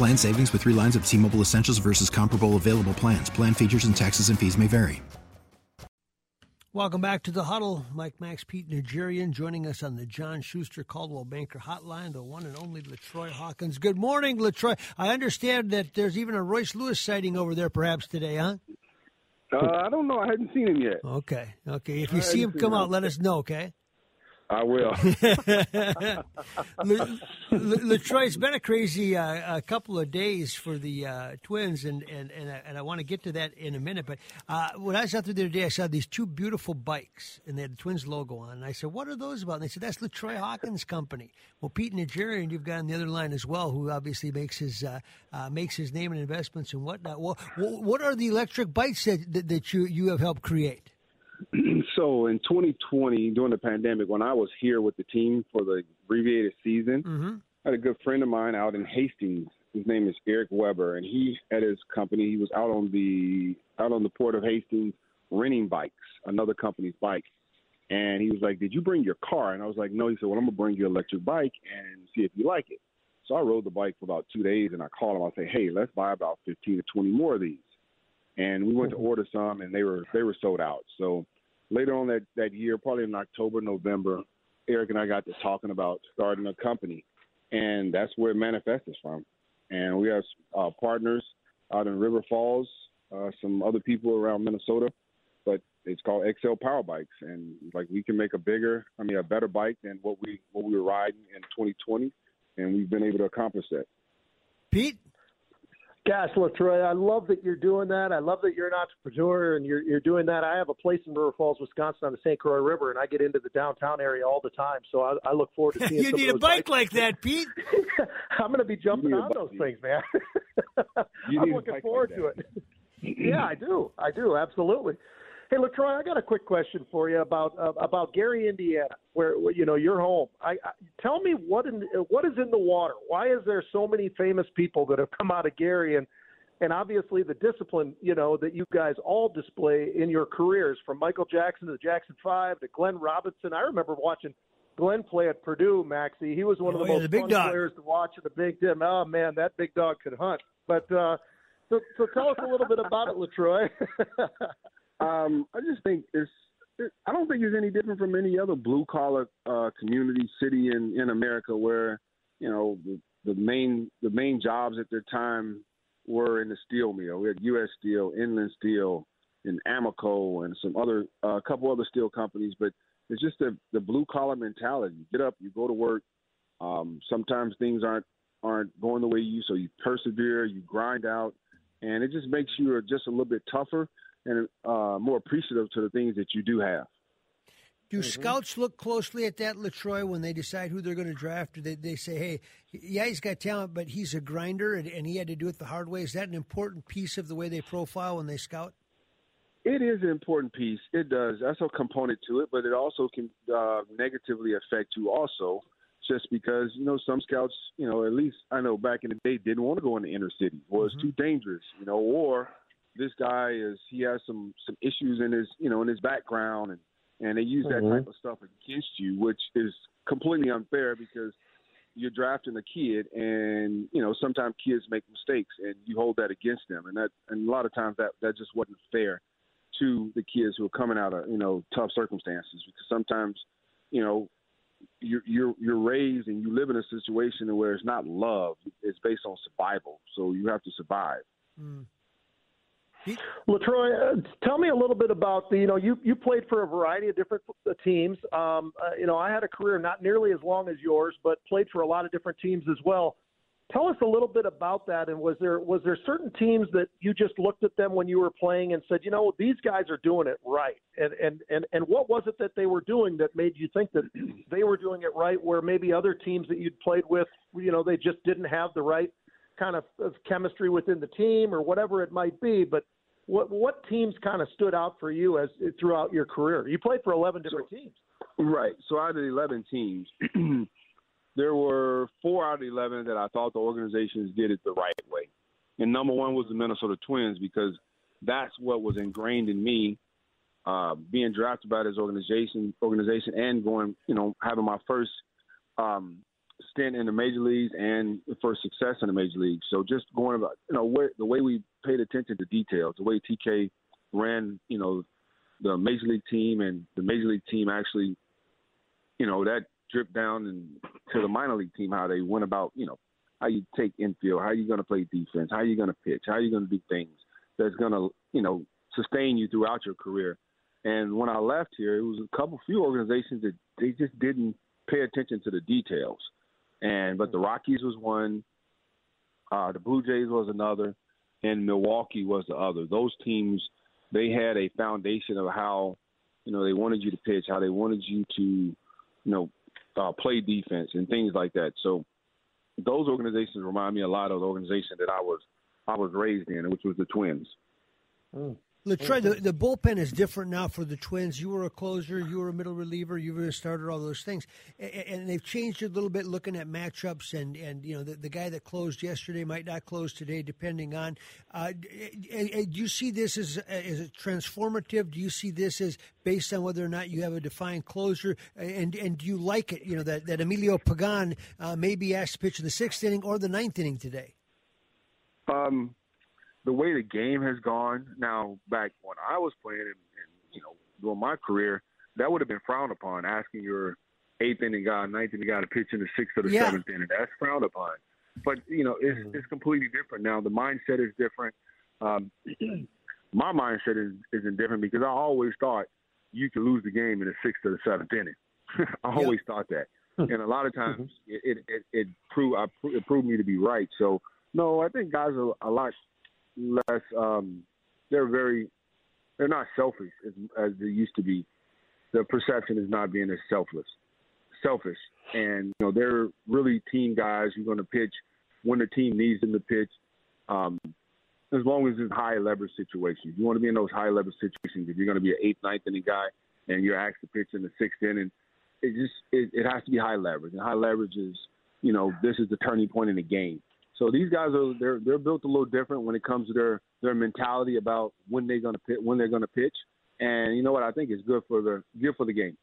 Plan savings with three lines of T Mobile Essentials versus comparable available plans. Plan features and taxes and fees may vary. Welcome back to the huddle. Mike Max Pete Najarian joining us on the John Schuster Coldwell Banker Hotline, the one and only LaTroy Hawkins. Good morning, LaTroy. I understand that there's even a Royce Lewis sighting over there perhaps today, huh? Uh, I don't know. I hadn't seen him yet. Okay, okay. If you see him come out, let us know, okay? I will. LaTroy, it's been a crazy uh, a couple of days for the uh, Twins, and and and I, and I, want to get to that in a minute. But uh, when I was out there the other day, I saw these two beautiful bikes, and they had the Twins logo on. And I said, "What are those about?" And they said, "That's LaTroy Hawkins Company." Well, Pete Najarian, you've got on the other line as well, who obviously makes his uh, uh, makes his name in investments and whatnot. Well, what are the electric bikes that that you you have helped create? so in 2020, during the pandemic, when I was here with the team for the abbreviated season, mm-hmm. I had a good friend of mine out in Hastings. His name is Eric Weber, and he at his company. He was out on the out on the port of Hastings renting bikes, another company's bike. And he was like, "Did you bring your car?" And I was like, "No." He said, "Well, I'm gonna bring you an electric bike and see if you like it." So I rode the bike for about two days, and I called him. I said, "Hey, let's buy about 15 to 20 more of these." And we went to order some, and they were they were sold out. So later on that that year, probably in October, November, Eric and I got to talking about starting a company, and that's where it manifested from. And we have uh, partners out in River Falls, uh, some other people around Minnesota, but it's called XL Power Bikes, and like we can make a bigger, I mean, a better bike than what we what we were riding in 2020, and we've been able to accomplish that. Pete. Gosh, look, Troy, I love that you're doing that. I love that you're an entrepreneur and you're you're doing that. I have a place in River Falls, Wisconsin, on the St. Croix River, and I get into the downtown area all the time. So I, I look forward to seeing. you need a bike bikes. like that, Pete. I'm going to be jumping on those things, man. I'm looking forward like to it. yeah, I do. I do absolutely. Hey, LaTroy, I got a quick question for you about uh, about Gary, Indiana, where you know your home. I, I tell me what in what is in the water? Why is there so many famous people that have come out of Gary and and obviously the discipline you know that you guys all display in your careers, from Michael Jackson to the Jackson Five to Glenn Robinson. I remember watching Glenn play at Purdue, Maxie. He was one of oh, the yeah, most the big fun dog. players to watch in the Big Ten. Oh man, that big dog could hunt. But uh, so, so tell us a little bit about it, LaTroy. Um, I just think it's. It, I don't think it's any different from any other blue collar uh, community city in in America where you know the, the main the main jobs at their time were in the steel mill. We had U.S. Steel, Inland Steel, and Amoco, and some other a uh, couple other steel companies. But it's just the the blue collar mentality. You get up, you go to work. Um, sometimes things aren't aren't going the way you, so you persevere, you grind out, and it just makes you just a little bit tougher and uh, more appreciative to the things that you do have. Do scouts look closely at that LaTroy when they decide who they're going to draft? Do they, they say, "Hey, yeah, he's got talent, but he's a grinder, and, and he had to do it the hard way"? Is that an important piece of the way they profile when they scout? It is an important piece. It does. That's a component to it, but it also can uh, negatively affect you also, just because you know some scouts, you know, at least I know back in the day didn't want to go in the inner city, or it's too dangerous, you know, or this guy is he has some some issues in his you know in his background and and they use that type of stuff against you, which is completely unfair because you're drafting a kid and you know sometimes kids make mistakes and you hold that against them and that and a lot of times that that just wasn't fair to the kids who are coming out of you know tough circumstances because sometimes you know you're you're you're raised and you live in a situation where it's not love; it's based on survival. So you have to survive. Mm. LaTroy, uh, tell me a little bit about the. You know, you you played for a variety of different uh, teams. Um, uh, you know, I had a career not nearly as long as yours, but played for a lot of different teams as well. Tell us a little bit about that. And was there was there certain teams that you just looked at them when you were playing and said, you know, these guys are doing it right? And and and and what was it that they were doing that made you think that they were doing it right, where maybe other teams that you'd played with, you know, they just didn't have the right kind of, of chemistry within the team or whatever it might be. But what what teams kind of stood out for you as throughout your career? You played for eleven different so, teams. Right. So out of the eleven teams. there were four out of 11 that I thought the organizations did it the right way. And number one was the Minnesota Twins because that's what was ingrained in me, uh, being drafted by this organization, organization, and going, you know, having my first um, stint in the major leagues and first success in the major leagues. So just going about, you know, where, the way we paid attention to details, the way TK ran, you know, the major league team and the major league team actually, you know, that dripped down and to the minor league team how they went about, you know, how you take infield, how you're going to play defense, how you're going to pitch, how you're going to do things that's going to, you know, sustain you throughout your career. And when I left here, it was a couple few organizations that they just didn't pay attention to the details. And but the Rockies was one, uh, the Blue Jays was another, and Milwaukee was the other. Those teams they had a foundation of how you know they wanted you to pitch, how they wanted you to you know uh, play defense and things like that. So those organizations remind me a lot of the organization that I was I was raised in, which was the Twins. Mm. LaTroy, the, the bullpen is different now for the Twins. You were a closer, you were a middle reliever, you were a starter, all those things, and, and they've changed it a little bit, looking at matchups. And and you know the, the guy that closed yesterday might not close today, depending on. Uh, do you see this as as transformative? Do you see this as based on whether or not you have a defined closer? And and do you like it? You know that that Emilio Pagan uh, may be asked to pitch in the sixth inning or the ninth inning today. Um the way the game has gone now, back when I was playing and, and you know during my career, that would have been frowned upon. Asking your eighth inning guy, ninth inning guy to pitch in the sixth or the yeah. seventh inning, that's frowned upon. But you know, it's mm-hmm. it's completely different now. The mindset is different. Um, my mindset is isn't different because I always thought you could lose the game in the sixth or the seventh inning. I always thought that, and a lot of times mm-hmm. it, it it it proved I, it proved me to be right. So no, I think guys are a lot less. Um, they're very. They're not selfish as, as they used to be. The perception is not being as selfless, selfish, and you know they're really team guys who're going to pitch when the team needs them to pitch. Um, as long as it's high leverage situations, you want to be in those high leverage situations. If you're going to be an eighth, ninth inning guy, and you're asked to pitch in the sixth inning, it just it, it has to be high leverage. And high leverage is, you know, this is the turning point in the game. So these guys are they're they're built a little different when it comes to their their mentality about when they're gonna pitch, when they're gonna pitch, and you know what I think is good for the good for the game.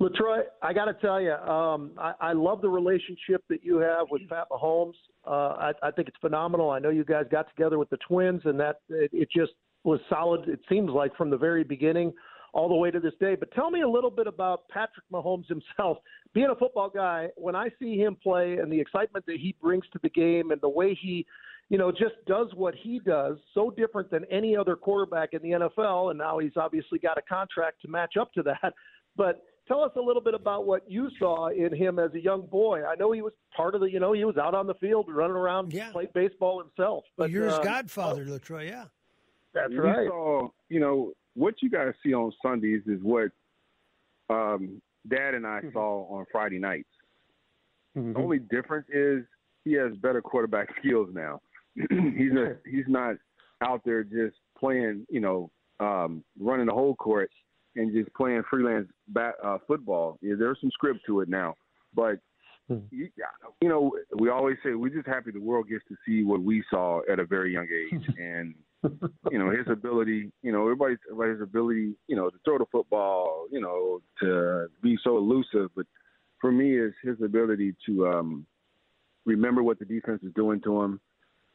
LaTroy, I got to tell you, um, I, I love the relationship that you have with Pat Mahomes. Uh, I, I think it's phenomenal. I know you guys got together with the Twins, and that it, it just was solid. It seems like from the very beginning all the way to this day. But tell me a little bit about Patrick Mahomes himself. Being a football guy, when I see him play and the excitement that he brings to the game and the way he, you know, just does what he does, so different than any other quarterback in the NFL. And now he's obviously got a contract to match up to that. But tell us a little bit about what you saw in him as a young boy. I know he was part of the, you know, he was out on the field running around, yeah. played baseball himself. But well, you're his uh, godfather, oh, LaTroy. Yeah, that's right. Saw, you know, what you guys see on Sundays is what um, Dad and I mm-hmm. saw on Friday nights. Mm-hmm. The only difference is he has better quarterback skills now. he's a, he's not out there just playing, you know, um, running the whole court and just playing freelance bat, uh, football. Yeah, there's some script to it now, but hmm. you, you know, we always say we're just happy the world gets to see what we saw at a very young age, and you know, his ability, you know, everybody's his ability, you know, to throw the football, you know, to be so elusive. But for me, is his ability to um, remember what the defense is doing to him,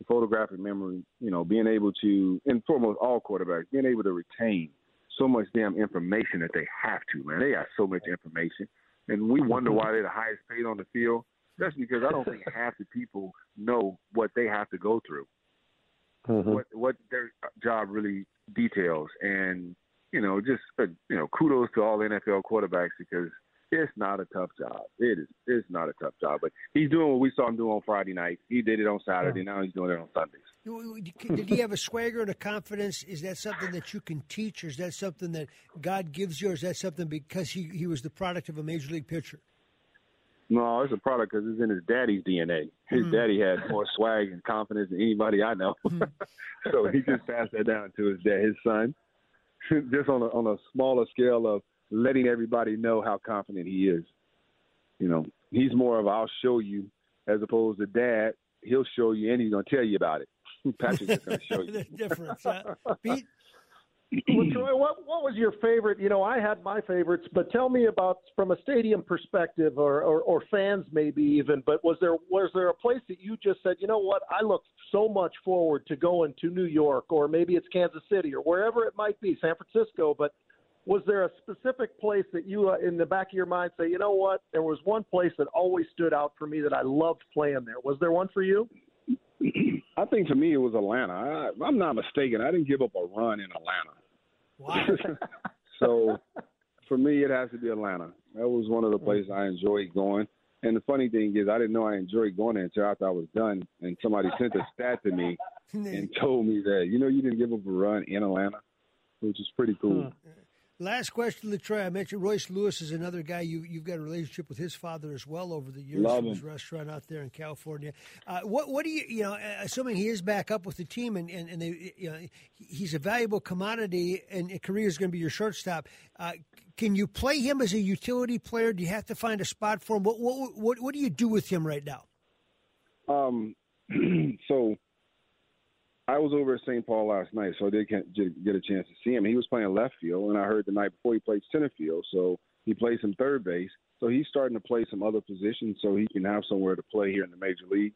photographic memory, you know, being able to, and foremost, all quarterbacks, being able to retain so much damn information that they have to, man. They got so much information. and we wonder why they're the highest paid on the field. That's because I don't think half the people know what they have to go through, Mm-hmm. what what their job really details, and you know, just uh, you know, kudos to all NFL quarterbacks because it's not a tough job. It is. It's not a tough job, but he's doing what we saw him do on Friday night. He did it on Saturday. Now he's doing it on Sundays. Did he have a swagger and a confidence? Is that something that you can teach, or is that something that God gives you, or is that something because he, he was the product of a major league pitcher? No, it's a product because it's in his daddy's DNA. His mm-hmm. daddy had more swag and confidence than anybody I know, mm-hmm. so he just passed that down to his dad, his son, just on a, on a smaller scale of letting everybody know how confident he is. You know, he's more of I'll show you as opposed to dad. He'll show you and he's gonna tell you about it. Patrick's gonna show you. the difference. Pete? Well, what what was your favorite? You know, I had my favorites, but tell me about from a stadium perspective, or, or or fans maybe even. But was there was there a place that you just said, you know what, I look so much forward to going to New York, or maybe it's Kansas City, or wherever it might be, San Francisco. But was there a specific place that you, uh, in the back of your mind, say, you know what, there was one place that always stood out for me that I loved playing there. Was there one for you? I think for me it was Atlanta. I, I'm not mistaken. I didn't give up a run in Atlanta. Wow. so for me, it has to be Atlanta. That was one of the places I enjoyed going. And the funny thing is, I didn't know I enjoyed going there until after I was done, and somebody sent a stat to me and told me that you know you didn't give up a run in Atlanta, which is pretty cool. Hmm. Last question, LaTroy. I mentioned Royce Lewis is another guy you, you've got a relationship with his father as well over the years Love his restaurant out there in California. Uh, what what do you you know? Assuming he is back up with the team and and, and they, you know, he's a valuable commodity and Correa is going to be your shortstop. Uh, can you play him as a utility player? Do you have to find a spot for him? What what what, what do you do with him right now? Um, so I was over at St. Paul last night, so I did get a chance to see him. He was playing left field, and I heard the night before he played center field, so he plays some third base. So he's starting to play some other positions, so he can have somewhere to play here in the major leagues.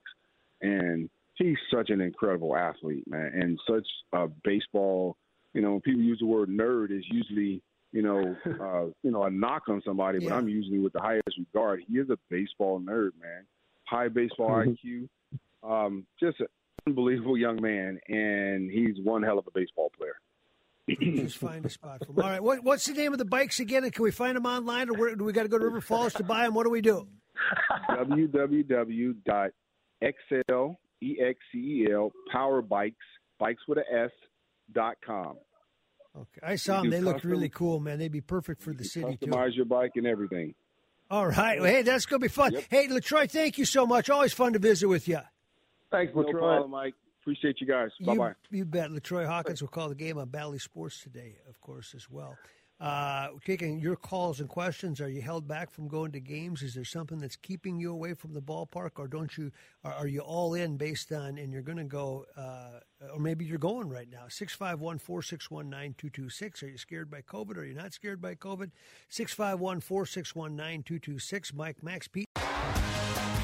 And he's such an incredible athlete, man, and such a baseball. You know, when people use the word nerd, is usually you know, uh, you know, a knock on somebody, but Yeah. I'm usually with the highest regard. He is a baseball nerd, man. High baseball IQ. Um, just an unbelievable young man, and he's one hell of a baseball player. Just find a spot for him. All right. What, what's the name of the bikes again? And can we find them online, or where, do we got to go to River Falls to buy them? What do we do? www.xl e x c e l power bikes bikes with a s dot com. Okay, I saw them. They looked custom- really cool, man. They'd be perfect for the city too. Customize your bike and everything. All right. Well, hey, that's gonna be fun. Yep. Hey, LaTroy, thank you so much. Always fun to visit with you. Thanks, No LaTroy. problem, Mike. Appreciate you guys. Bye You, bye. you bet. LaTroy Hawkins will call the game on Bally Sports today, of course, as well. Uh, taking your calls and questions. Are you held back from going to games? Is there something that's keeping you away from the ballpark, or don't you? Are, are you all in based on? And you're going to go, uh, or maybe you're going right now. Six five one four six one nine two two six. Are you scared by COVID? Are you not scared by COVID? Six five one four six one nine two two six. Mike Max Pete.